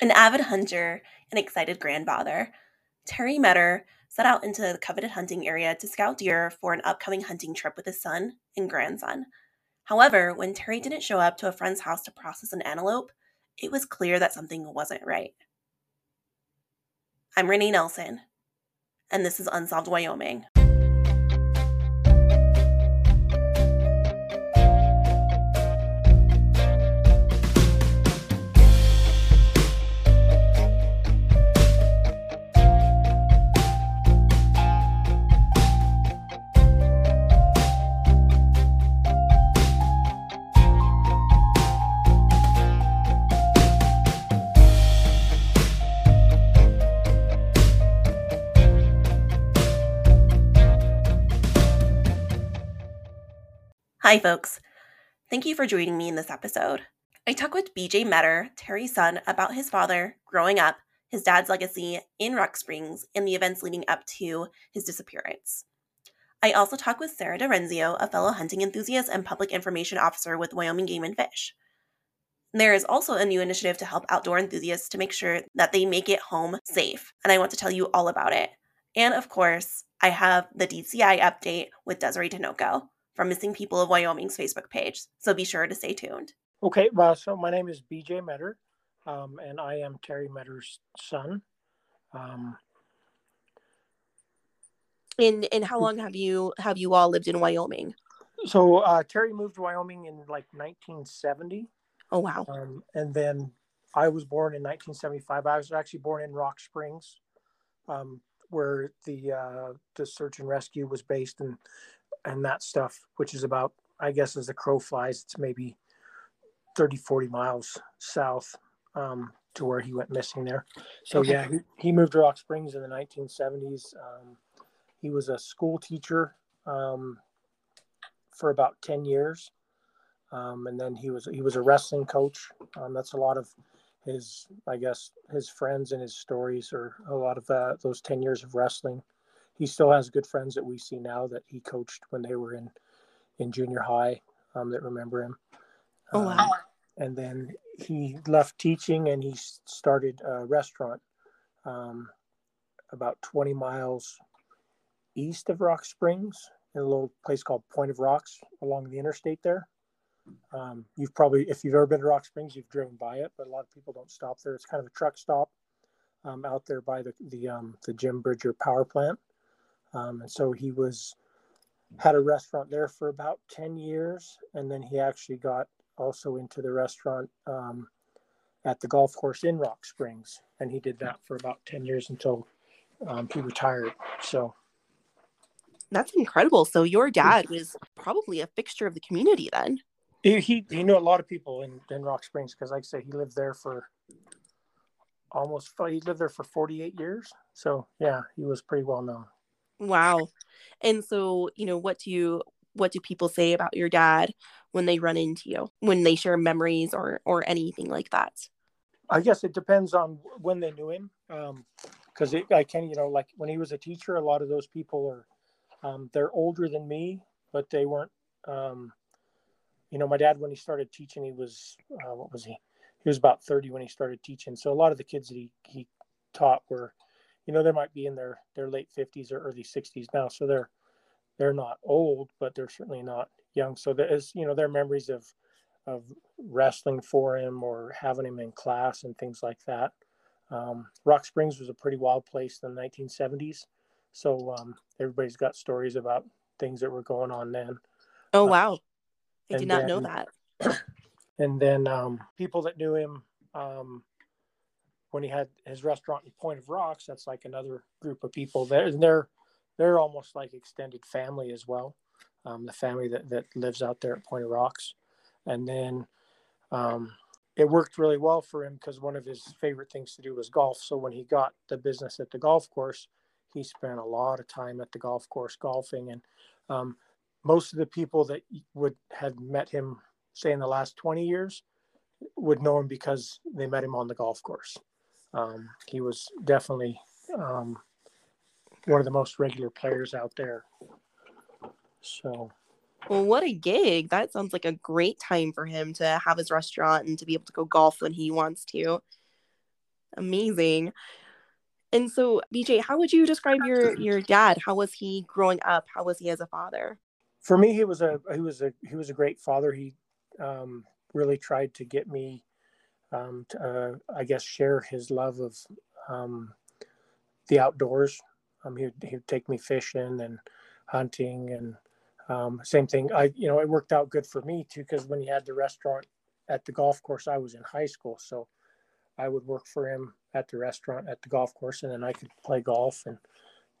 An avid hunter and excited grandfather, Terry Meador set out into the coveted hunting area to scout deer for an upcoming hunting trip with his son and grandson. However, when Terry didn't show up to a friend's house to process an antelope, it was clear that something wasn't right. I'm Renee Nelson, and this is Unsolved Wyoming. Hi, folks. Thank you for joining me in this episode. I talk with BJ Meador, Terry's son, about his father growing up, his dad's legacy in Rock Springs, and the events leading up to his disappearance. I also talk with Sara DiRienzo, a fellow hunting enthusiast and public information officer with Wyoming Game and Fish. There is also a new initiative to help outdoor enthusiasts to make sure that they make it home safe, and I want to tell you all about it. And of course, I have the DCI update with Desiree Tinoco from Missing People of Wyoming's Facebook page. So be sure to stay tuned. Okay, well, so my name is BJ Meador, um, and I am Terry Meador's son. Um, and and how long have you have you all lived in Wyoming? So uh, Terry moved to Wyoming in like 1970. Oh wow! Um, and then I was born in 1975. I was actually born in Rock Springs, um, where the uh, the search and rescue was based, and and that stuff, which is about, I guess, as the crow flies, it's maybe 30, 40 miles south um, to where he went missing there. So, yeah, he, he, moved to Rock Springs in the 1970s. Um, he was a school teacher um, for about 10 years. Um, and then he was he was a wrestling coach. Um, that's a lot of his, I guess, his friends and his stories, or a lot of uh, those 10 years of wrestling he still has good friends that we see now that he coached when they were in in junior high um, that remember him. Oh wow! Um, and then he left teaching and he started a restaurant um, about 20 miles east of Rock Springs in a little place called Point of Rocks along the interstate there. Um, you've probably, if you've ever been to Rock Springs, you've driven by it, but a lot of people don't stop there. It's kind of a truck stop um, out there by the the um, the Jim Bridger power plant. Um, and so he was had a restaurant there for about 10 years. And then he actually got also into the restaurant um, at the golf course in Rock Springs. And he did that for about 10 years until um, he retired. So that's incredible. So your dad was probably a fixture of the community then. He, he, he knew a lot of people in, in Rock Springs because, like I said he lived there for almost, he lived there for 48 years. So, yeah, he was pretty well known. Wow. And so, you know, what do you what do people say about your dad when they run into you, when they share memories or or anything like that? I guess it depends on when they knew him. Um, because I can, you know, like when he was a teacher, a lot of those people are, um, they're older than me, but they weren't, um, you know, my dad, when he started teaching, he was, uh, what was he? He was about 30 when he started teaching. So a lot of the kids that he, he taught were, you know, they might be in their their late 50s or early 60s now, so they're they're not old, but they're certainly not young. So there is, you know, their memories of of wrestling for him or having him in class and things like that. Um, Rock Springs was a pretty wild place in the 1970s, so um, everybody's got stories about things that were going on then. Oh uh, wow, I did not then, know that. And then um, people that knew him um, when he had his restaurant in Point of Rocks, that's like another group of people there, and they're they're almost like extended family as well. Um, the family that that lives out there at Point of Rocks, and then um, it worked really well for him because one of his favorite things to do was golf. So when he got the business at the golf course, he spent a lot of time at the golf course golfing, and um, most of the people that would had met him, say in the last twenty years, would know him because they met him on the golf course um, he was definitely um, one of the most regular players out there. So, well, what a gig! That sounds like a great time for him to have his restaurant and to be able to go golf when he wants to. Amazing. And so, BJ, how would you describe your your dad? How was he growing up? How was he as a father? For me, he was a he was a he was a great father. He um, really tried to get me, um, to, uh, I guess, share his love of um, the outdoors. Um, he'd he'd take me fishing and hunting, and um, same thing. I you know it worked out good for me too because when he had the restaurant at the golf course, I was in high school, so I would work for him at the restaurant at the golf course, and then I could play golf and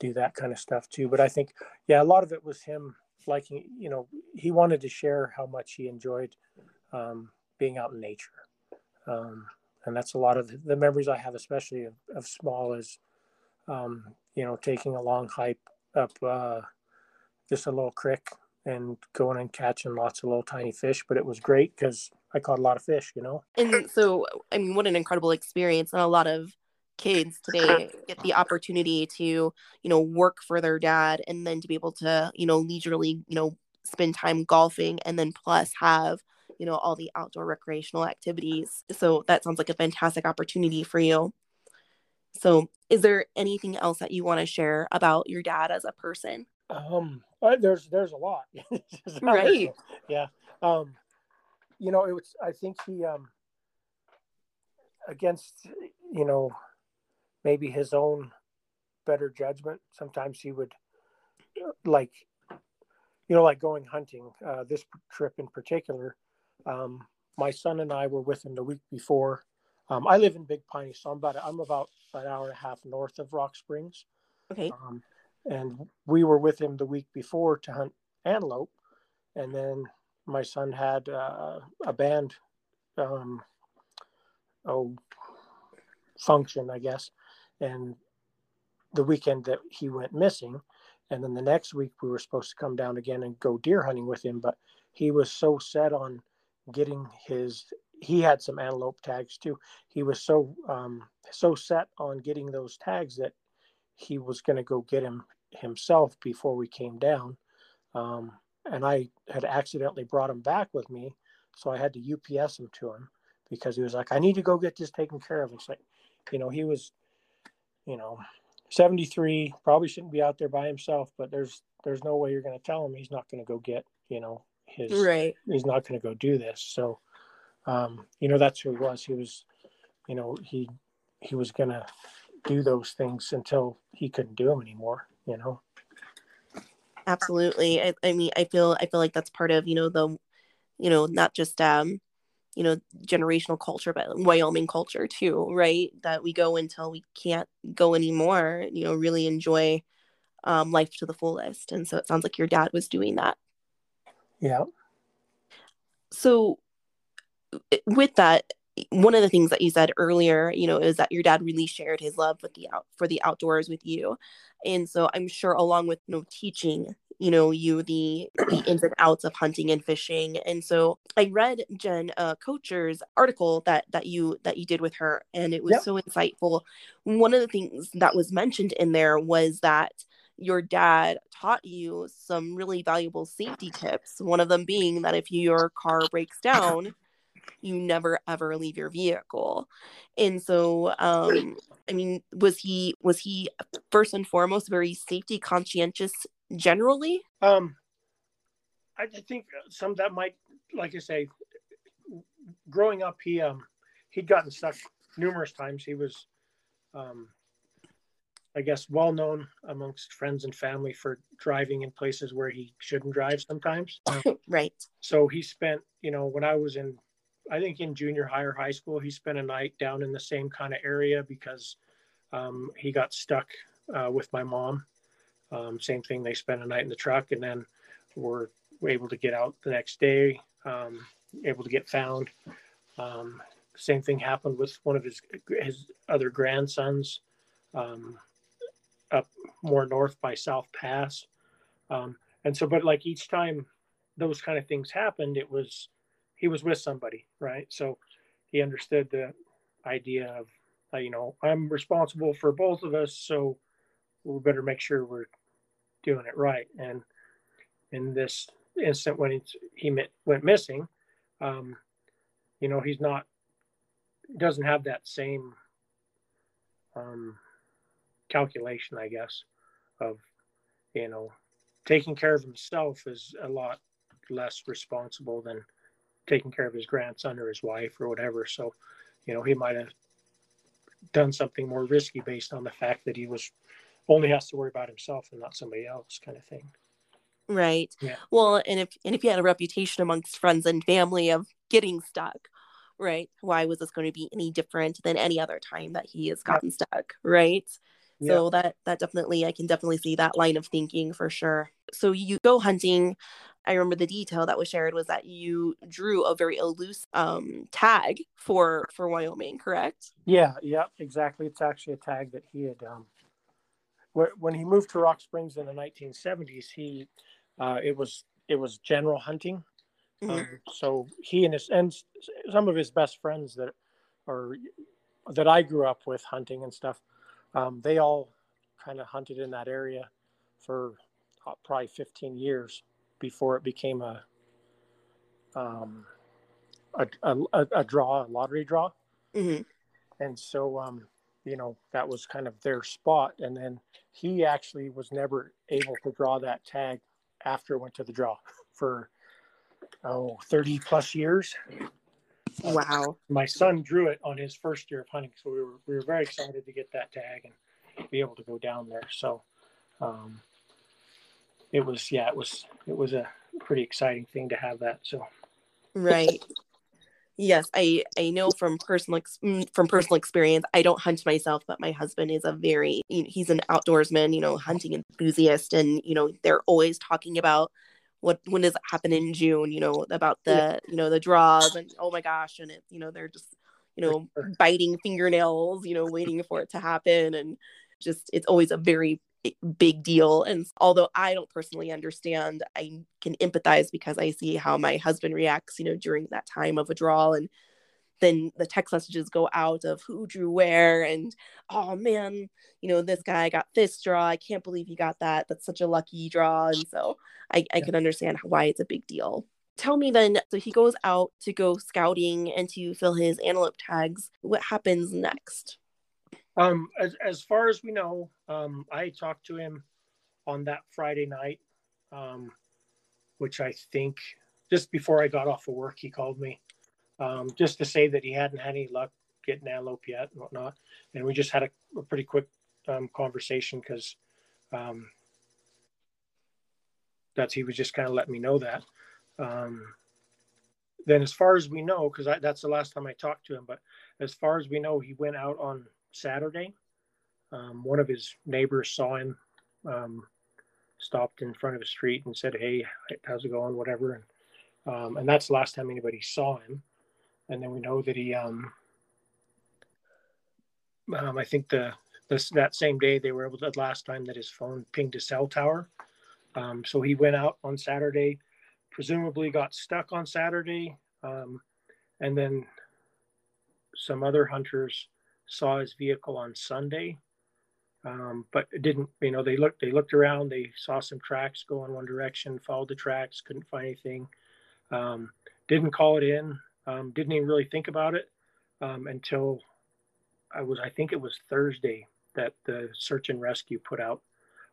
do that kind of stuff too. But I think, yeah, a lot of it was him liking, you know, he wanted to share how much he enjoyed um, being out in nature. Um, and that's a lot of the memories I have, especially of, of small, is, um, you know, taking a long hike up uh, just a little creek and going and catching lots of little tiny fish. But it was great because I caught a lot of fish, you know. And so, I mean, what an incredible experience, and a lot of kids today get the opportunity to, you know, work for their dad, and then to be able to, you know, leisurely, you know, spend time golfing, and then plus have you know all the outdoor recreational activities so that sounds like a fantastic opportunity for you so is there anything else that you want to share about your dad as a person um uh, there's there's a lot right yeah um you know, it was. I think he, um, against, you know, maybe his own better judgment. Sometimes he would, like, you know, like going hunting. Uh, this trip in particular, um, my son and I were with him the week before. Um, I live in Big Piney, so I'm about I'm about an hour and a half north of Rock Springs. Okay. Um, and we were with him the week before to hunt antelope, and then my son had uh, a band um, oh function i guess and the weekend that he went missing and then the next week we were supposed to come down again and go deer hunting with him but he was so set on getting his he had some antelope tags too he was so um, so set on getting those tags that he was going to go get him himself before we came down um, and I had accidentally brought him back with me, so I had to UPS him to him because he was like, "I need to go get this taken care of." It's like, you know, he was, you know, 73, probably shouldn't be out there by himself, but there's there's no way you're going to tell him he's not going to go get, you know, his right. He's not going to go do this. So, um, you know, that's who he was. He was, you know, he he was going to do those things until he couldn't do them anymore. You know absolutely I, I mean i feel i feel like that's part of you know the you know not just um you know generational culture but wyoming culture too right that we go until we can't go anymore you know really enjoy um, life to the fullest and so it sounds like your dad was doing that yeah so with that one of the things that you said earlier, you know, is that your dad really shared his love with the out for the outdoors with you. And so I'm sure along with you know teaching, you know, you the, the ins and outs of hunting and fishing. And so I read Jen uh Kocher's article that that you that you did with her and it was yep. so insightful. One of the things that was mentioned in there was that your dad taught you some really valuable safety tips. One of them being that if your car breaks down, you never ever leave your vehicle and so um i mean was he was he first and foremost very safety conscientious generally um i think some that might like i say growing up he um he'd gotten stuck numerous times he was um I guess well known amongst friends and family for driving in places where he shouldn't drive sometimes. right. So he spent, you know, when I was in I think in junior high or high school, he spent a night down in the same kind of area because um, he got stuck uh, with my mom. Um, same thing, they spent a night in the truck and then were able to get out the next day, um, able to get found. Um, same thing happened with one of his his other grandsons um, up more north by South Pass. Um, and so, but like each time those kind of things happened, it was he was with somebody, right? So he understood the idea of, uh, you know, I'm responsible for both of us, so we better make sure we're doing it right. And in this instant when he went missing, um, you know, he's not doesn't have that same um, calculation, I guess, of you know taking care of himself is a lot less responsible than taking care of his grandson or his wife or whatever. So, you know, he might have done something more risky based on the fact that he was only has to worry about himself and not somebody else, kind of thing. Right. Yeah. Well, and if and if he had a reputation amongst friends and family of getting stuck, right? Why was this going to be any different than any other time that he has gotten stuck, right? Yeah. So that that definitely I can definitely see that line of thinking for sure. So you go hunting. I remember the detail that was shared was that you drew a very elusive um, tag for for Wyoming, correct? Yeah, yeah, exactly. It's actually a tag that he had um, when he moved to Rock Springs in the 1970s. He uh, it was it was general hunting. Um, so he and his and some of his best friends that are that I grew up with hunting and stuff, um, they all kind of hunted in that area for uh, probably 15 years before it became a um, a, a, a- draw, a lottery draw. Mhm. and so um you know that was kind of their spot. And then he actually was never able to draw that tag after it went to the draw for oh 30 plus years Wow. my son drew it on his first year of hunting so we were, we were very excited to get that tag and be able to go down there so um it was yeah it was it was a pretty exciting thing to have that so Right. Yes, I I know from personal ex- mm, from personal experience. I don't hunt myself, but my husband is a very he's an outdoorsman, you know, hunting enthusiast, and you know they're always talking about what when does it happen in June, you know, about the you know the draws and oh my gosh, and it you know they're just you know sure. biting fingernails, you know, waiting for it to happen, and just it's always a very big deal. And although I don't personally understand, I can empathize because I see how my husband reacts, you know, during that time of a draw and then the text messages go out of who drew where and oh man, you know, this guy got this draw. I can't believe he got that. That's such a lucky draw. And so I, I Yeah. can understand why it's a big deal. Tell me then, so he goes out to go scouting and to fill his antelope tags. What happens next? Um, as as far as we know, um, I talked to him on that Friday night, um, which I think just before I got off of work, he called me um, just to say that he hadn't had any luck getting antelope yet and whatnot, and we just had a, a pretty quick um, conversation because um, that's he was just kind of letting me know that. Um, then, as far as we know, because that's the last time I talked to him, but as far as we know, he went out on Saturday. Um, one of his neighbors saw him, um, stopped in front of the street and said, "Hey, how's it going?" Whatever, and um, and that's the last time anybody saw him. And then we know that he, um, um, I think the this that same day they were able to last time that his phone pinged a cell tower. Um, so he went out on Saturday, presumably got stuck on Saturday, um, and then some other hunters saw his vehicle on Sunday, um, but it didn't. You know, they looked. They looked around. They saw some tracks go in one direction. Followed the tracks. Couldn't find anything. Um, didn't call it in. Um, didn't even really think about it um, until I was. I think it was Thursday that the search and rescue put out.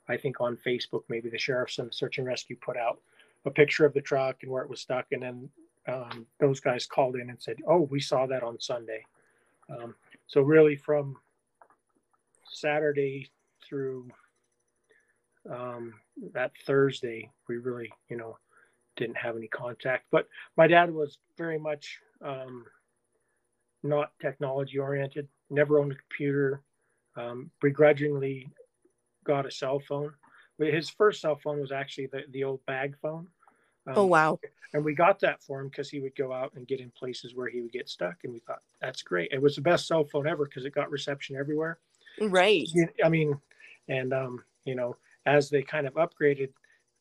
I think on Facebook, maybe the sheriff's and the search and rescue put out a picture of the truck and where it was stuck, and then um, those guys called in and said, "Oh, we saw that on Sunday." Um, so really, from Saturday through um, that Thursday, we really, you know, didn't have any contact. But my dad was very much um, not technology oriented. Never owned a computer. Um, begrudgingly got a cell phone. But His first cell phone was actually the, the old bag phone. Um, Oh, wow. and we got that for him because he would go out and get in places where he would get stuck. And we thought that's great. It was the best cell phone ever because it got reception everywhere. Right. I mean, and um, you know, as they kind of upgraded,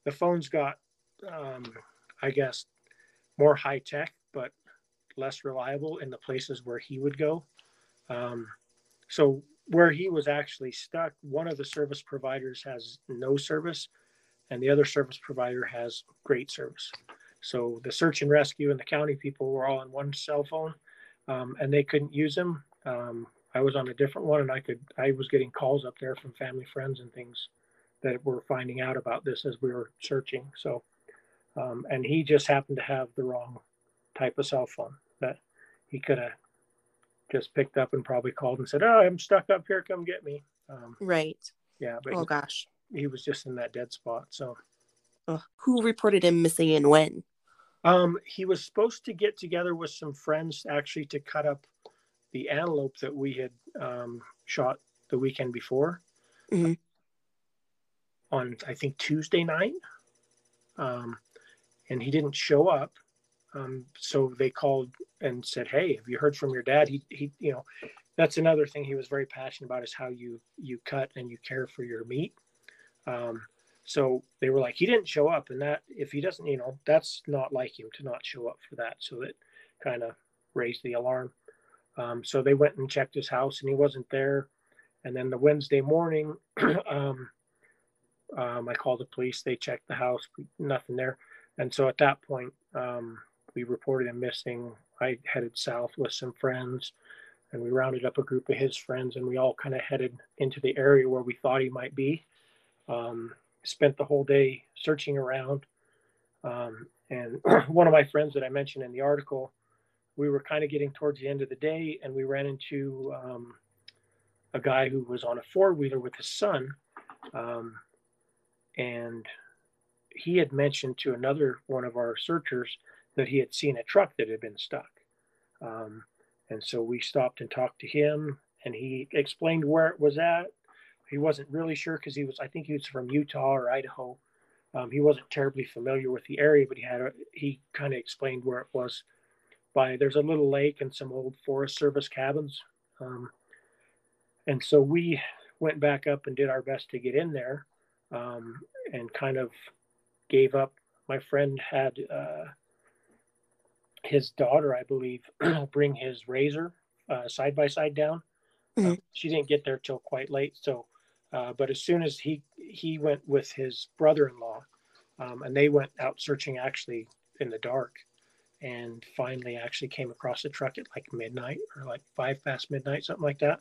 the phones got, um, I guess, more high tech, less reliable in the places where he would go. Um, so where he was actually stuck, one of the service providers has no service, and the other service provider has great service. So the search and rescue and the county people were all on one cell phone, um, and they couldn't use them. Um, I was on a different one, and I could I was getting calls up there from family friends and things that were finding out about this as we were searching. So, um, and he just happened to have the wrong type of cell phone that he could have just picked up and probably called and said, "Oh, I'm stuck up here. Come get me." Um, right. Yeah. But oh he, gosh. he was just in that dead spot. So. Ugh. Who reported him missing and when? Um, he was supposed to get together with some friends actually to cut up the antelope that we had um, shot the weekend before mm-hmm. on, I think, Tuesday night. Um, and he didn't show up. Um, so they called and said, "Hey, have you heard from your dad?" He, he, you know, that's another thing he was very passionate about is how you you cut and you care for your meat. Um, so they were like, he didn't show up, and that if he doesn't, you know, that's not like him to not show up for that. So that kind of raised the alarm. Um, so they went and checked his house, and he wasn't there. And then the Wednesday morning, um, um, I called the police. They checked the house, nothing there. And so at that point, um, we reported him missing. I headed south with some friends, and we rounded up a group of his friends, and we all kind of headed into the area where we thought he might be. Um, spent the whole day searching around. Um, and one of my friends that I mentioned in the article, we were kind of getting towards the end of the day, and we ran into um, a guy who was on a four wheeler with his son. Um, and he had mentioned to another one of our searchers that he had seen a truck that had been stuck. Um, and so we stopped and talked to him, and he explained where it was at he wasn't really sure because he was, I think he was from Utah or Idaho. Um, he wasn't terribly familiar with the area, but he had a, he kind of explained where it was. By there's a little lake and some old Forest Service cabins, um, and so we went back up and did our best to get in there, um, and kind of gave up. My friend had uh, his daughter, I believe, bring his razor side by side down. Mm-hmm. Uh, she didn't get there till quite late, so uh, but as soon as he he went with his brother-in-law, um, and they went out searching actually in the dark, and finally actually came across the truck at like midnight or like five past midnight, something like that.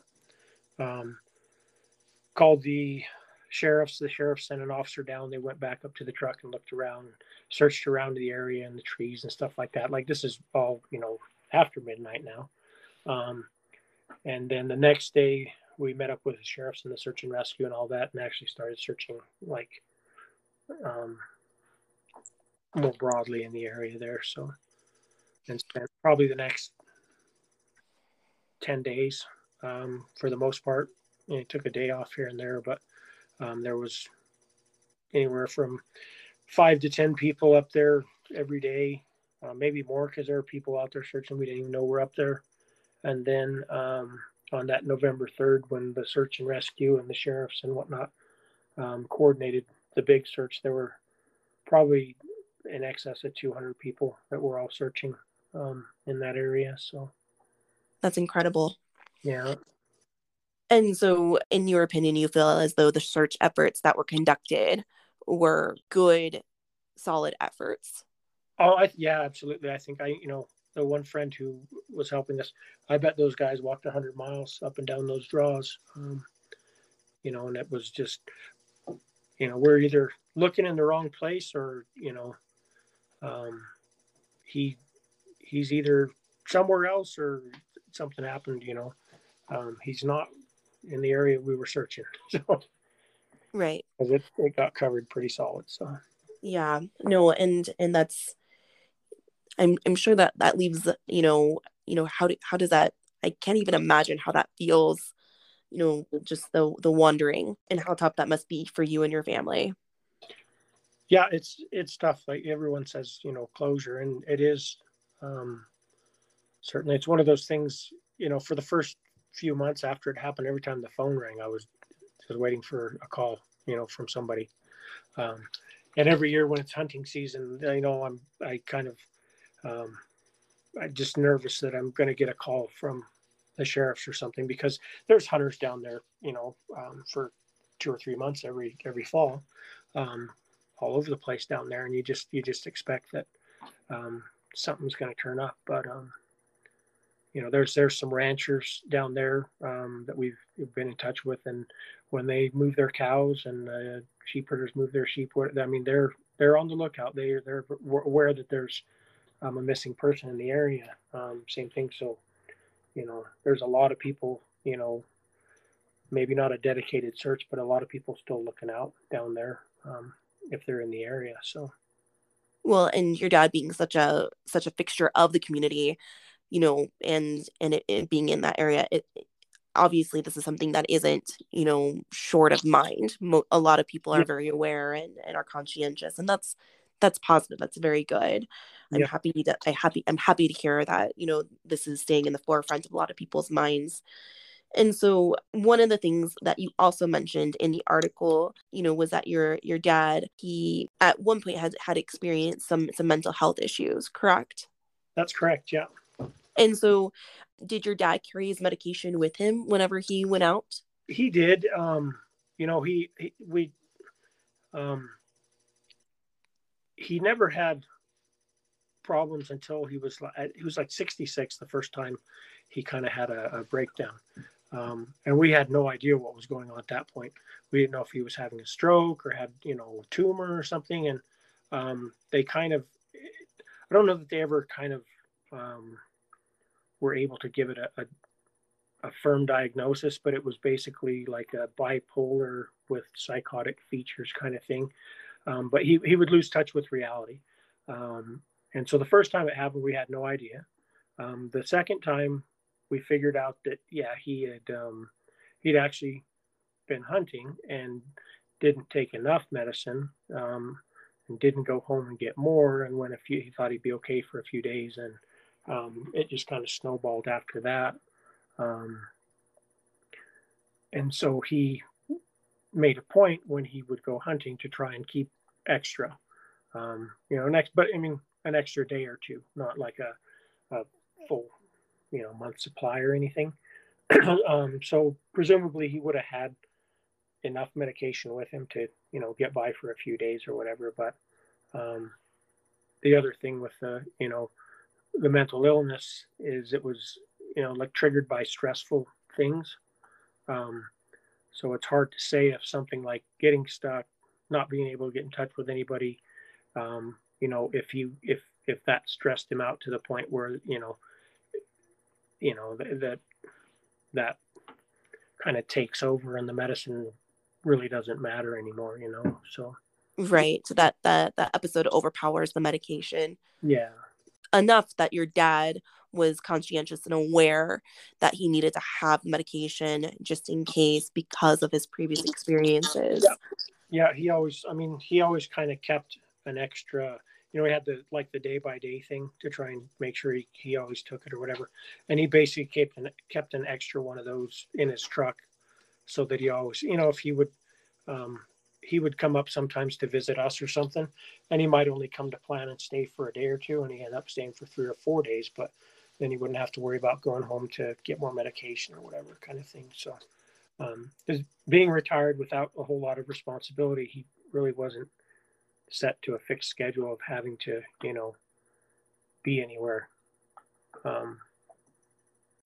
Um, called the sheriffs. The sheriff sent an officer down. They went back up to the truck and looked around, searched around the area and the trees and stuff like that. Like this is all you know after midnight now. Um, and then the next day we met up with the sheriffs and the search and rescue and all that, and actually started searching like um, more broadly in the area there. So, and spent probably the next ten days um, for the most part. Know, took a day off here and there, but um, there was anywhere from five to ten people up there every day, uh, maybe more because there are people out there searching. We didn't even know we're up there. And then um, on that November 3rd when the search and rescue and the sheriffs and whatnot um, coordinated the big search. There were probably in excess of 200 people that were all searching um, in that area. So that's incredible. Yeah. And so, in your opinion, you feel as though the search efforts that were conducted were good, solid efforts? Oh, I, yeah, absolutely. I think I, you know, the one friend who was helping us, I bet those guys walked 100 miles up and down those draws. Um, you know, and it was just, you know, we're either looking in the wrong place or, you know, um, he he's either somewhere else or something happened. You know, um, he's not in the area we were searching. So, right, because it, it got covered pretty solid. So, yeah, no, and and that's I'm I'm sure that that leaves you know you know how do, how does that I can't even imagine how that feels you know just the the wondering and how tough that must be for you and your family yeah it's it's tough like everyone says you know closure and it is um certainly it's one of those things you know for the first few months after it happened every time the phone rang i was just waiting for a call you know from somebody um and every year when it's hunting season you know i'm i kind of um, I'm just nervous that I'm going to get a call from the sheriffs or something because there's hunters down there, you know, um, for two or three months every every fall, um, all over the place down there, and you just you just expect that um, something's going to turn up. But um, you know, there's there's some ranchers down there um, that we've, been in touch with, and when they move their cows and uh, sheep herders move their sheep, I mean, they're they're on the lookout. They they're aware that there's um, a missing person in the area. Um, same thing. So, you know, there's a lot of people. You know, maybe not a dedicated search, but a lot of people still looking out down there um, if they're in the area. So. Well, and your dad being such a such a fixture of the community, you know, and and it, it being in that area, it, obviously this is something that isn't you know short of mind. Mo- a lot of people are very aware and, and are conscientious and that's that's positive that's very good. I'm yeah. happy that i happy i'm happy to hear that you know this is staying in the forefront of a lot of people's minds. And so one of the things that you also mentioned in the article you know was that your your dad he at one point had had experienced some some mental health issues correct? That's correct yeah and so, did your dad carry his medication with him whenever he went out? He did. Um, you know, he, he we um, he never had problems until he was like he was like 66 the first time he kind of had a, a breakdown um, and we had no idea what was going on at that point we didn't know if he was having a stroke or had you know a tumor or something and um, they kind of i don't know that they ever kind of um, were able to give it a, a, a firm diagnosis, but it was basically like a bipolar with psychotic features kind of thing. Um, but he, he would lose touch with reality. Um, and so the first time it happened, we had no idea. Um, the second time, we figured out that yeah, he had um, he'd actually been hunting and didn't take enough medicine um, and didn't go home and get more. And when a few, he thought he'd be okay for a few days, and um, it just kind of snowballed after that. Um, and so he made a point when he would go hunting to try and keep extra, um, you know, next, but I mean, an extra day or two, not like a, a full, you know, month supply or anything. um, so presumably he would have had enough medication with him to, you know, get by for a few days or whatever. But um, the other thing with the, you know, the mental illness is it was you know like triggered by stressful things. Um, so it's hard to say if something like getting stuck not being able to get in touch with anybody um, you know if you if if that stressed him out to the point where you know you know that that, that kind of takes over and the medicine really doesn't matter anymore you know so. Right. So that that that episode overpowers the medication. Yeah enough that your dad was conscientious and aware that he needed to have medication just in case because of his previous experiences. Yeah, yeah he always, I mean, he always kind of kept an extra, you know, he had the like the day by day thing to try and make sure he, he always took it or whatever. And he basically kept an, kept an extra one of those in his truck so that he always, you know, if he would, um, he would come up sometimes to visit us or something, and he might only come to plan and stay for a day or two, and he ended up staying for three or four days. But then he wouldn't have to worry about going home to get more medication or whatever kind of thing. So, um, being retired without a whole lot of responsibility, he really wasn't set to a fixed schedule of having to, you know, be anywhere. Um,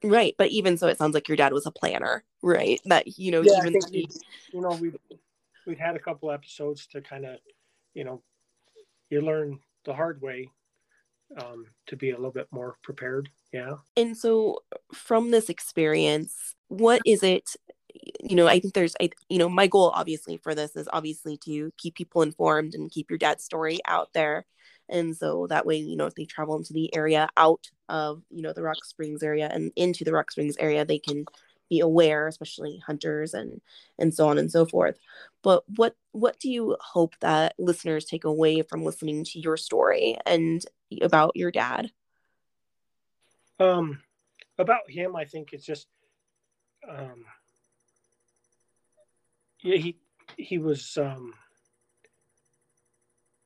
right, but even so, it sounds like your dad was a planner, right? That you know, yeah, even he, you know, we we'd had a couple episodes to kind of, you know, you learn the hard way um, to be a little bit more prepared. Yeah. And so, from this experience, what is it? You know, I think there's, I, you know, my goal obviously for this is obviously to keep people informed and keep your dad's story out there. And so that way, you know, if they travel into the area out of, you know, the Rock Springs area and into the Rock Springs area, they can be aware especially hunters and and so on and so forth. But what what do you hope that listeners take away from listening to your story and about your dad? Um about him i think it's just um yeah he he was um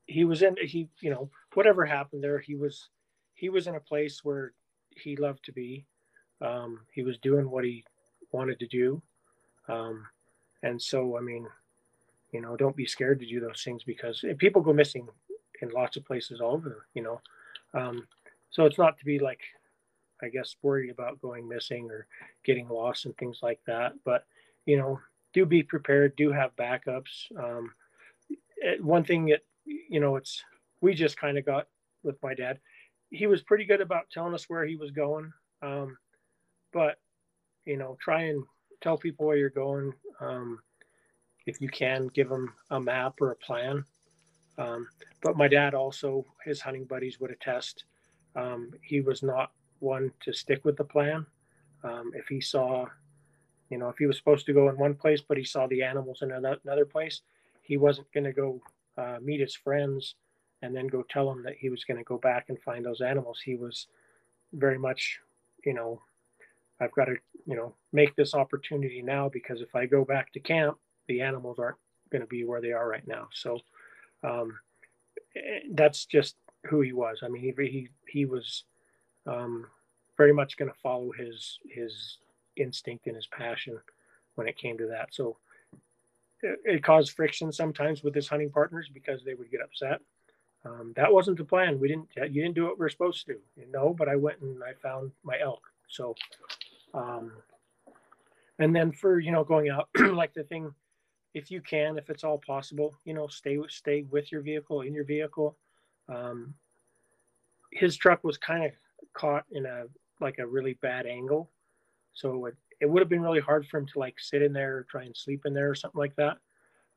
he was in he you know whatever happened there he was he was in a place where he loved to be. Um, he was doing what he wanted to do. Um, and so, I mean, you know, don't be scared to do those things because people go missing in lots of places all over, you know. Um, so it's not to be like I guess, worried about going missing or getting lost and things like that. But, you know, do be prepared, do have backups. Um, it, one thing that, you know, it's, we just kind of got with my dad. He was pretty good about telling us where he was going. Um, but, you know, try and tell people where you're going. Um, if you can, give them a map or a plan. Um, but my dad also, his hunting buddies would attest. Um, he was not one to stick with the plan. Um, if he saw, you know, if he was supposed to go in one place, but he saw the animals in another place, he wasn't going to go uh, meet his friends and then go tell them that he was going to go back and find those animals. He was very much, you know, I've got to, you know, make this opportunity now because if I go back to camp, the animals aren't going to be where they are right now. So um, eh, that's just who he was. I mean, he he he was um, very much going to follow his his instinct and his passion when it came to that. So it, it, caused friction sometimes with his hunting partners because they would get upset. Um, that wasn't the plan. We didn't. You didn't do what we are supposed to. You know, but I went and I found my elk. So, um, and then for you know going out like the thing, if you can, if it's all possible, you know, stay stay with your vehicle in your vehicle. Um, his truck was kind of caught in a like a really bad angle. So it, would it would have been really hard for him to like sit in there or try and sleep in there or something like that.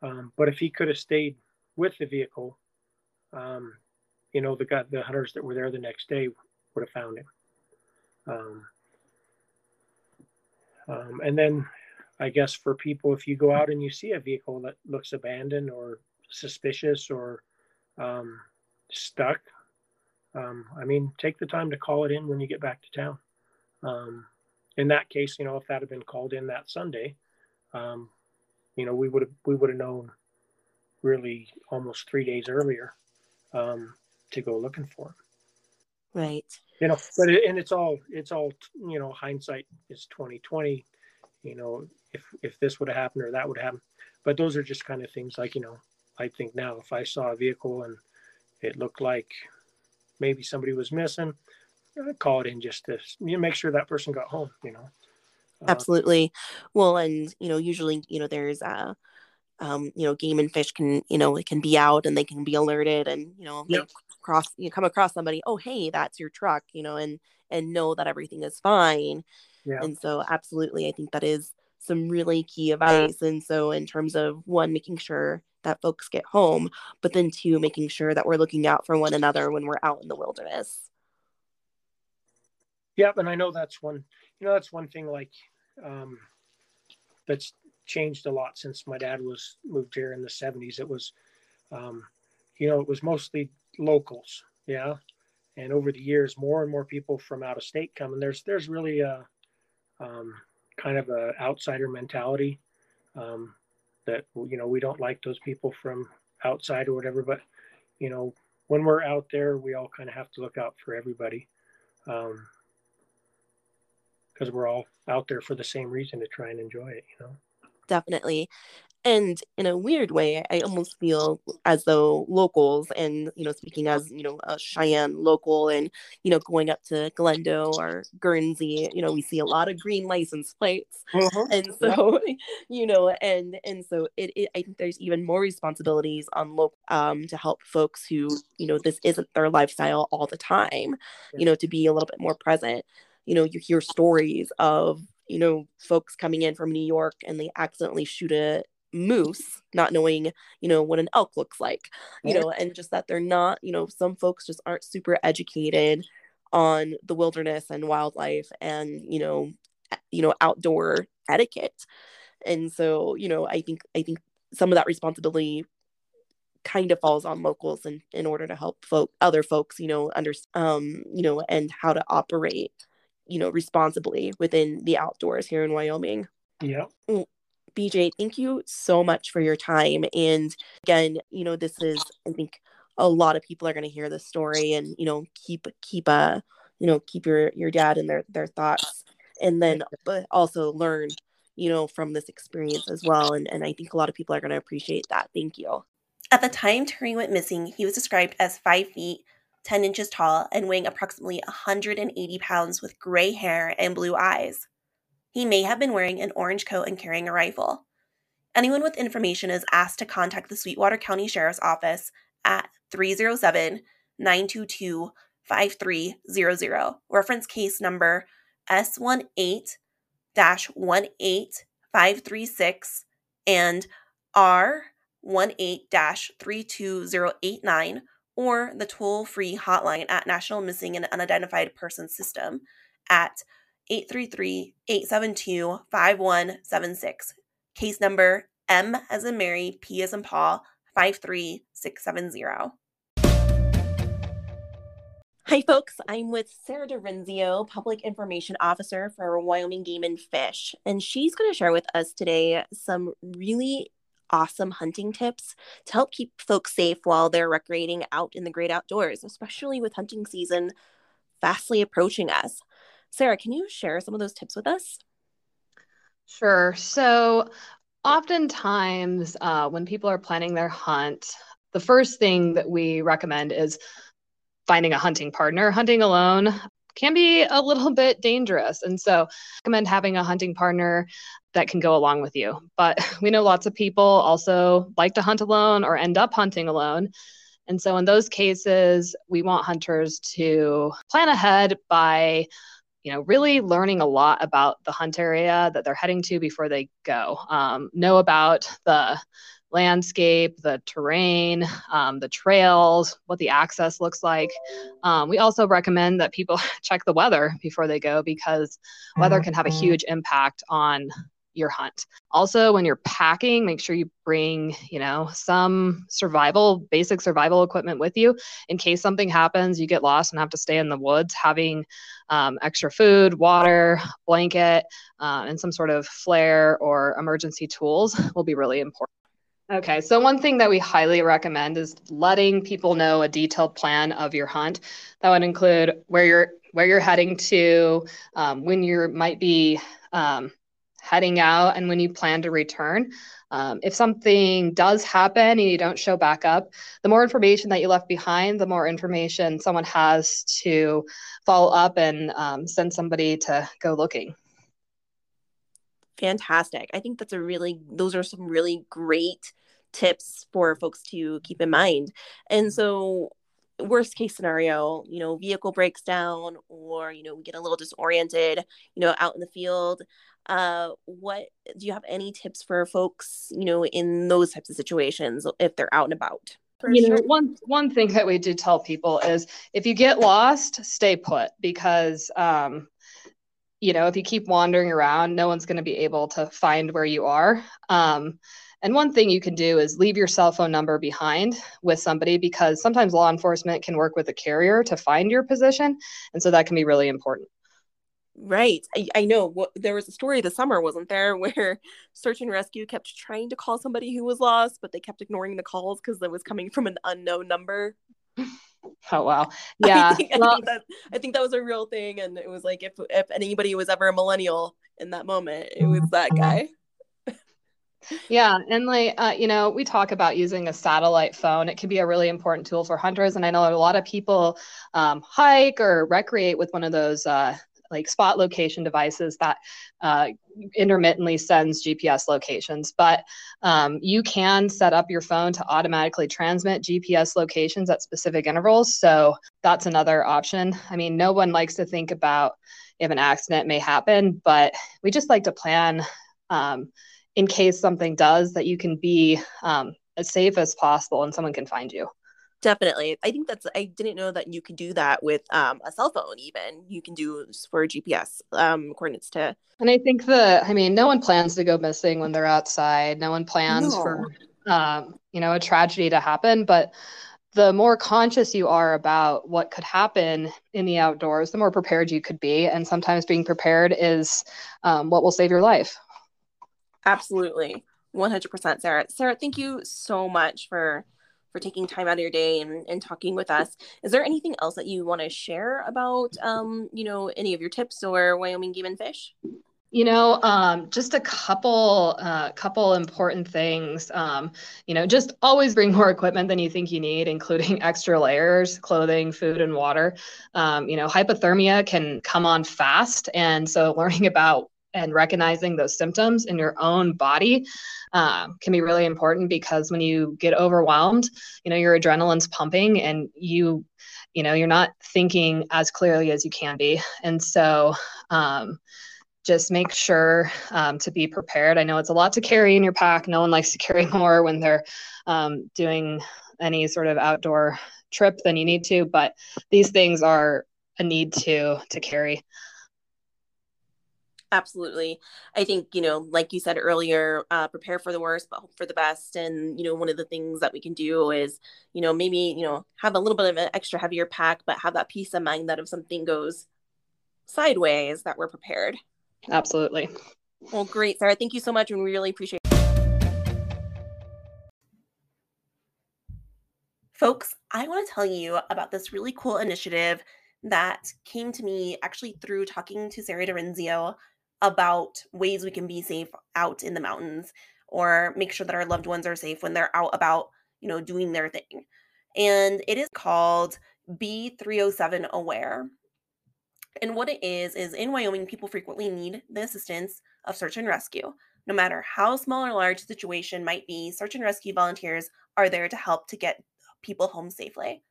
Um, but if he could have stayed with the vehicle, um, you know, the the hunters that were there the next day would have found him. Um, um, and then I guess for people, if you go out and you see a vehicle that looks abandoned or suspicious or um, stuck, um, I mean, take the time to call it in when you get back to town. Um, in that case, you know, if that had been called in that Sunday, um, you know, we would have we would have known really almost three days earlier um, to go looking for. Right. You know, but it, and it's all it's all you know. Hindsight is twenty twenty. You know, if if this would have happened or that would happen, but those are just kind of things like you know. I think now if I saw a vehicle and it looked like maybe somebody was missing, I'd call it in just to you make sure that person got home, you know. Uh, Absolutely. Well, and you know, usually, you know, there's uh um, you know, game and fish can, you know, it can be out and they can be alerted and, you know, yep. cross you come across somebody, oh hey, that's your truck, you know, and and know that everything is fine. Yeah. And so absolutely I think that is some really key advice. And so in terms of one, making sure that folks get home, but then two, making sure that we're looking out for one another when we're out in the wilderness. Yep, and I know that's one. You know, that's one thing like um, that's changed a lot since my dad was moved here in the '70s. It was, um, you know, it was mostly locals. Yeah, and over the years, more and more people from out of state come, and there's there's really a um, kind of a outsider mentality um, that you know we don't like those people from outside or whatever. But you know, when we're out there, we all kind of have to look out for everybody. Um, because we're all out there for the same reason to try and enjoy it, you know. Definitely. And in a weird way, I almost feel as though locals and, you know, speaking as, you know, a Cheyenne local and, you know, going up to Glendo or Guernsey, you know, we see a lot of green license plates. Mm-hmm. And so, yeah. you know, and and so it, it, I think there's even more responsibilities on local um to help folks who, you know, this isn't their lifestyle all the time, yeah. you know, to be a little bit more present you know you hear stories of you know folks coming in from new york and they accidentally shoot a moose not knowing you know what an elk looks like you know and just that they're not you know some folks just aren't super educated on the wilderness and wildlife and you know you know outdoor etiquette. And so you know i think i think some of that responsibility kind of falls on locals in, in order to help folk other folks you know understand um you know and how to operate you know, responsibly within the outdoors here in Wyoming. Yeah. BJ, thank you so much for your time. And again, you know, this is, I think, a lot of people are going to hear this story and, you know, keep, keep, uh, you know, keep your, your dad in their, their thoughts and then, but also learn, you know, from this experience as well. And, and I think a lot of people are going to appreciate that. Thank you. At the time Terry went missing, he was described as five feet, 10 inches tall, and weighing approximately 180 pounds with gray hair and blue eyes. He may have been wearing an orange coat and carrying a rifle. Anyone with information is asked to contact the Sweetwater County Sheriff's Office at 307 922 5300. Reference case number S18 18536 and R18 32089 or the toll free hotline at National Missing and Unidentified Persons System at 833 872 5176. Case number M as in Mary, P as in Paul, 53670. Hi, folks. I'm with Sara DiRienzo, Public Information Officer for Wyoming Game and Fish, and she's going to share with us today some really awesome hunting tips to help keep folks safe while they're recreating out in the great outdoors, especially with hunting season fastly approaching us. Sara, can you share some of those tips with us? Sure. So, oftentimes, uh, when people are planning their hunt, the first thing that we recommend is finding a hunting partner. Hunting alone can be a little bit dangerous. And so, I recommend having a hunting partner that can go along with you. But we know lots of people also like to hunt alone or end up hunting alone. And so, in those cases, we want hunters to plan ahead by you know, really learning a lot about the hunt area that they're heading to before they go. Um, know about the landscape, the terrain, um, the trails, what the access looks like. Um, we also recommend that people check the weather before they go because weather can have a mm-hmm. huge impact on your hunt. Also, when you're packing, make sure you bring, you know, some survival, basic survival equipment with you in case something happens, you get lost and have to stay in the woods. Having um, extra food, water, blanket, uh, and some sort of flare or emergency tools will be really important. Okay, so one thing that we highly recommend is letting people know a detailed plan of your hunt. That would include where you're where you're heading to, um, when you might be um, heading out and when you plan to return. Um, if something does happen and you don't show back up, the more information that you left behind, the more information someone has to follow up and um, send somebody to go looking. Fantastic. I think that's a really, those are some really great tips for folks to keep in mind. And so, worst case scenario, you know, vehicle breaks down or, you know, we get a little disoriented, you know, out in the field uh what do you have any tips for folks you know in those types of situations if they're out and about you sure. know one one thing that we do tell people is if you get lost stay put because um you know if you keep wandering around no one's going to be able to find where you are um and one thing you can do is leave your cell phone number behind with somebody because sometimes law enforcement can work with a carrier to find your position and so that can be really important Right. I, I know. Well, there was a story this summer, wasn't there, where search and rescue kept trying to call somebody who was lost, but they kept ignoring the calls because it was coming from an unknown number. Oh wow. Yeah. I think, well, I, think that, I think that was a real thing. And it was like if if anybody was ever a millennial in that moment, it was that mm-hmm. guy. Yeah and like uh, you know we talk about using a satellite phone it can be a really important tool for hunters and i know a lot of people um, hike or recreate with one of those uh, like spot location devices that uh, intermittently sends GPS locations. But um, you can set up your phone to automatically transmit GPS locations at specific intervals. So that's another option. I mean, no one likes to think about if an accident may happen, but we just like to plan um, in case something does that you can be um, as safe as possible and someone can find you. Definitely. I think that's I didn't know that you could do that with um, a cell phone even. You can do for GPS um, coordinates to And I think the I mean no one plans to go missing when they're outside. No one plans no. for um, you know a tragedy to happen, but the more conscious you are about what could happen in the outdoors, the more prepared you could be. And sometimes being prepared is um, what will save your life. Absolutely. 100% Sara. Sara, thank you so much for for taking time out of your day and, and talking with us. Is there anything else that you want to share about, um, you know, any of your tips or Wyoming Game and Fish? You know, um, just a couple, uh, couple important things. Um, you know, just always bring more equipment than you think you need, including extra layers, clothing, food, and water. Um, you know, hypothermia can come on fast, and so learning about and recognizing those symptoms in your own body uh, can be really important because when you get overwhelmed, you know, your adrenaline's pumping and you, you know, you're not thinking as clearly as you can be. And so, um, just make sure um, to be prepared. I know it's a lot to carry in your pack. No one likes to carry more when they're um, doing any sort of outdoor trip than you need to, but these things are a need to to carry. Absolutely. I think, you know, like you said earlier, uh, prepare for the worst, but hope for the best. And, you know, one of the things that we can do is, you know, maybe, you know, have a little bit of an extra heavier pack, but have that peace of mind that if something goes sideways, that we're prepared. Absolutely. Well, great, Sara. Thank you so much. And we really appreciate it. Folks, I want to tell you about this really cool initiative that came to me actually through talking to Sara DiRienzo about ways we can be safe out in the mountains or make sure that our loved ones are safe when they're out about, you know, doing their thing. And it is called Be 307 Aware. And what it is, is in Wyoming, people frequently need the assistance of search and rescue. No matter how small or large the situation might be, search and rescue volunteers are there to help to get people home safely.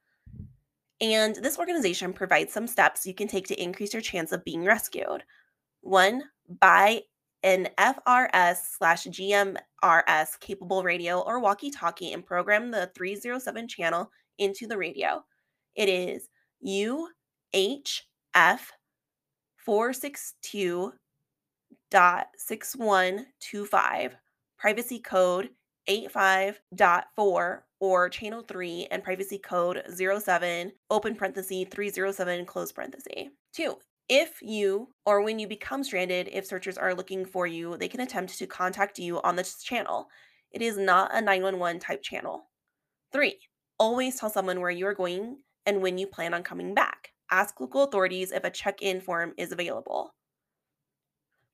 And this organization provides some steps you can take to increase your chance of being rescued. One, buy an FRS slash GMRS capable radio or walkie talkie and program the 307 channel into the radio. It is UHF 462.6125, privacy code 85.4 or channel 3 and privacy code 07 open parenthesis 307 close parenthesis. 2. If you or when you become stranded, if searchers are looking for you, they can attempt to contact you on this channel. It is not a 911 type channel. 3. Always tell someone where you are going and when you plan on coming back. Ask local authorities if a check in form is available.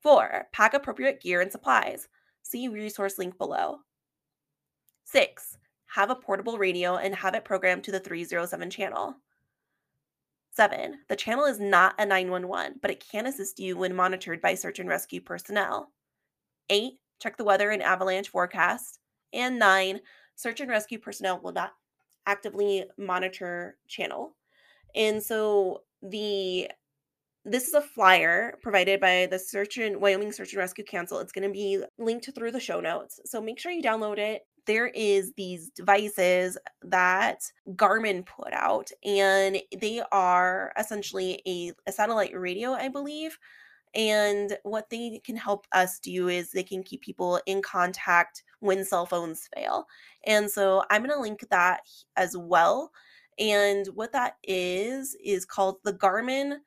4. Pack appropriate gear and supplies. See resource link below. 6. Have a portable radio and have it programmed to the 307 channel. Seven, the channel is not a 911, but it can assist you when monitored by search and rescue personnel. Eight, check the weather and avalanche forecast. And nine, search and rescue personnel will not actively monitor channel. And so the this is a flyer provided by the Search and Wyoming Search and Rescue Council. It's going to be linked through the show notes. So make sure you download it there is these devices that Garmin put out, and they are essentially a, a satellite radio, I believe. And what they can help us do is they can keep people in contact when cell phones fail. And so I'm going to link that as well. And what that is, is called the Garmin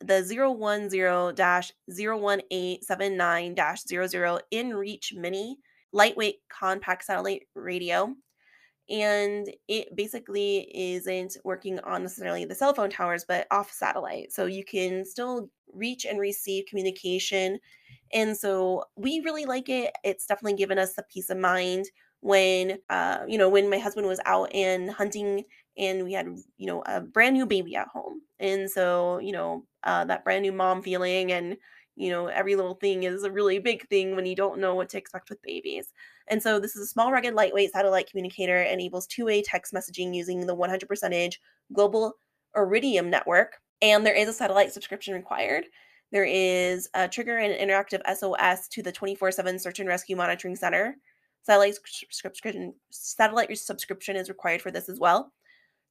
the 010-01879-00 InReach Mini lightweight compact satellite radio. And it basically isn't working on necessarily the cell phone towers, but off satellite. So you can still reach and receive communication. And so we really like it. It's definitely given us the peace of mind when, uh, you know, when my husband was out and hunting and we had, you know, a brand new baby at home. And so, you know, uh, that brand new mom feeling and, you know, every little thing is a really big thing when you don't know what to expect with babies. And so this is a small, rugged, lightweight satellite communicator, enables two-way text messaging using the 100% global Iridium network. And there is a satellite subscription required. There is a trigger and interactive SOS to the 24/7 search and rescue monitoring center. Satellite subscription satellite subscription is required for this as well.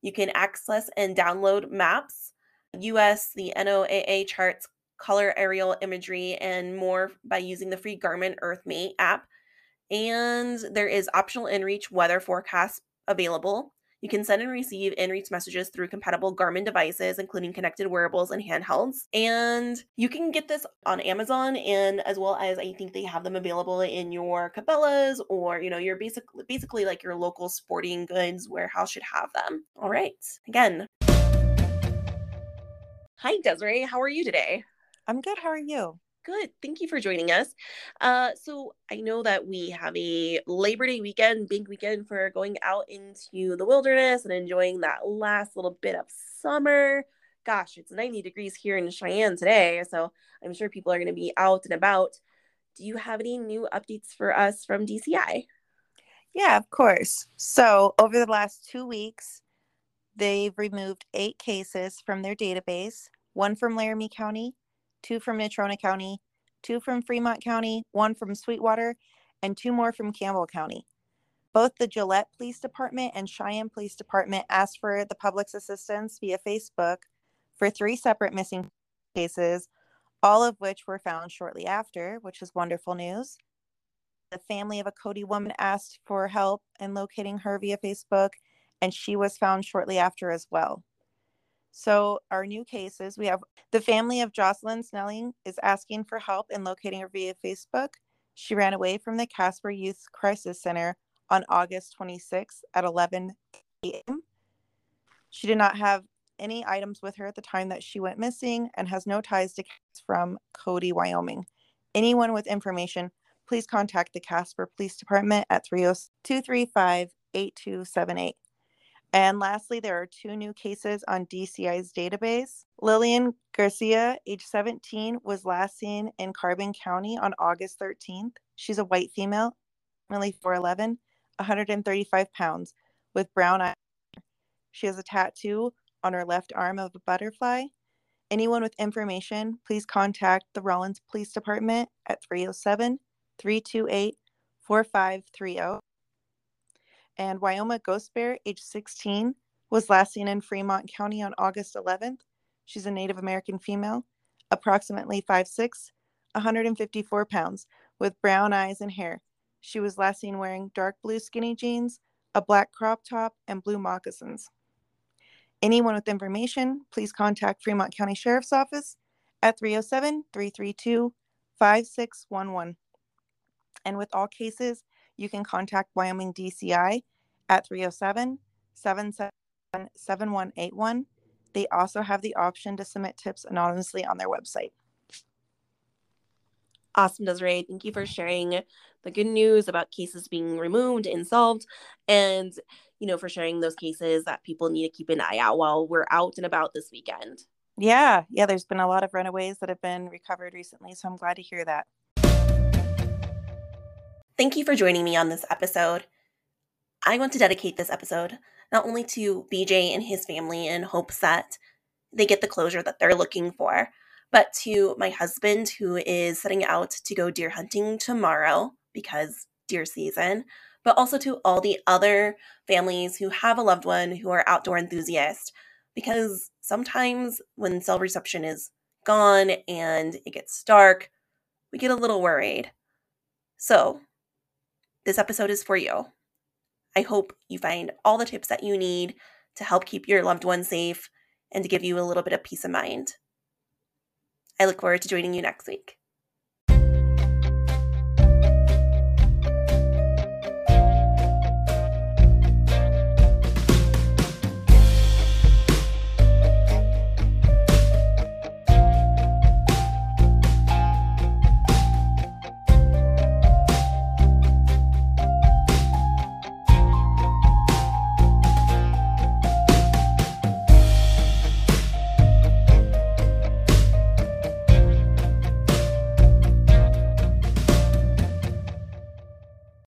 You can access and download maps, US, the NOAA charts, color aerial imagery, and more by using the free Garmin EarthMate app. And there is optional InReach weather forecast available. You can send and receive InReach messages through compatible Garmin devices, including connected wearables and handhelds. And you can get this on Amazon, and as well as I think they have them available in your Cabela's or you know your basic, basically like your local sporting goods warehouse should have them. All right, again. Hi Desiree, how are you today? I'm good. How are you? good. Thank you for joining us. Uh, so I know that we have a Labor Day weekend, big weekend for going out into the wilderness and enjoying that last little bit of summer. Gosh, it's 90 degrees here in Cheyenne today, so I'm sure people are going to be out and about. Do you have any new updates for us from DCI? Yeah, of course. So, over the last two weeks, they've removed eight cases from their database one from Laramie County, two from Natrona County, two from Fremont County, one from Sweetwater, and two more from Campbell County. Both the Gillette Police Department and Cheyenne Police Department asked for the public's assistance via Facebook for three separate missing cases, all of which were found shortly after, which is wonderful news. The family of a Cody woman asked for help in locating her via Facebook, and she was found shortly after as well. So, our new cases we have the family of Jocelyn Snelling is asking for help in locating her via Facebook. She ran away from the Casper Youth Crisis Center on August 26th at 11 a.m. She did not have any items with her at the time that she went missing and has no ties to from Cody, Wyoming. Anyone with information, please contact the Casper Police Department at 235 8278. And lastly, there are two new cases on DCI's database. Lillian Garcia, age 17, was last seen in Carbon County on August 13th. She's a white female, only 4'11, 135 pounds, with brown eyes. She has a tattoo on her left arm of a butterfly. Anyone with information, please contact the Rawlins Police Department at 307 328 4530 and Wyoma Ghost Bear, age 16, was last seen in Fremont County on August 11th. She's a Native American female, approximately 5'6, 154 pounds, with brown eyes and hair. She was last seen wearing dark blue skinny jeans, a black crop top, and blue moccasins. Anyone with information, please contact Fremont County Sheriff's Office at 307 332 5611. And with all cases, you can contact Wyoming DCI at 307 777 7181. They also have the option to submit tips anonymously on their website. Awesome, Desiree. Thank you for sharing the good news about cases being removed and solved, and you know for sharing those cases that people need to keep an eye out while we're out and about this weekend. Yeah, yeah. There's been a lot of runaways that have been recovered recently, so I'm glad to hear that. Thank you for joining me on this episode. I want to dedicate this episode not only to BJ and his family in hopes that they get the closure that they're looking for, but to my husband who is setting out to go deer hunting tomorrow because deer season, but also to all the other families who have a loved one who are outdoor enthusiasts because sometimes when cell reception is gone and it gets dark, we get a little worried. So, this episode is for you. I hope you find all the tips that you need to help keep your loved one safe and to give you a little bit of peace of mind. I look forward to joining you next week.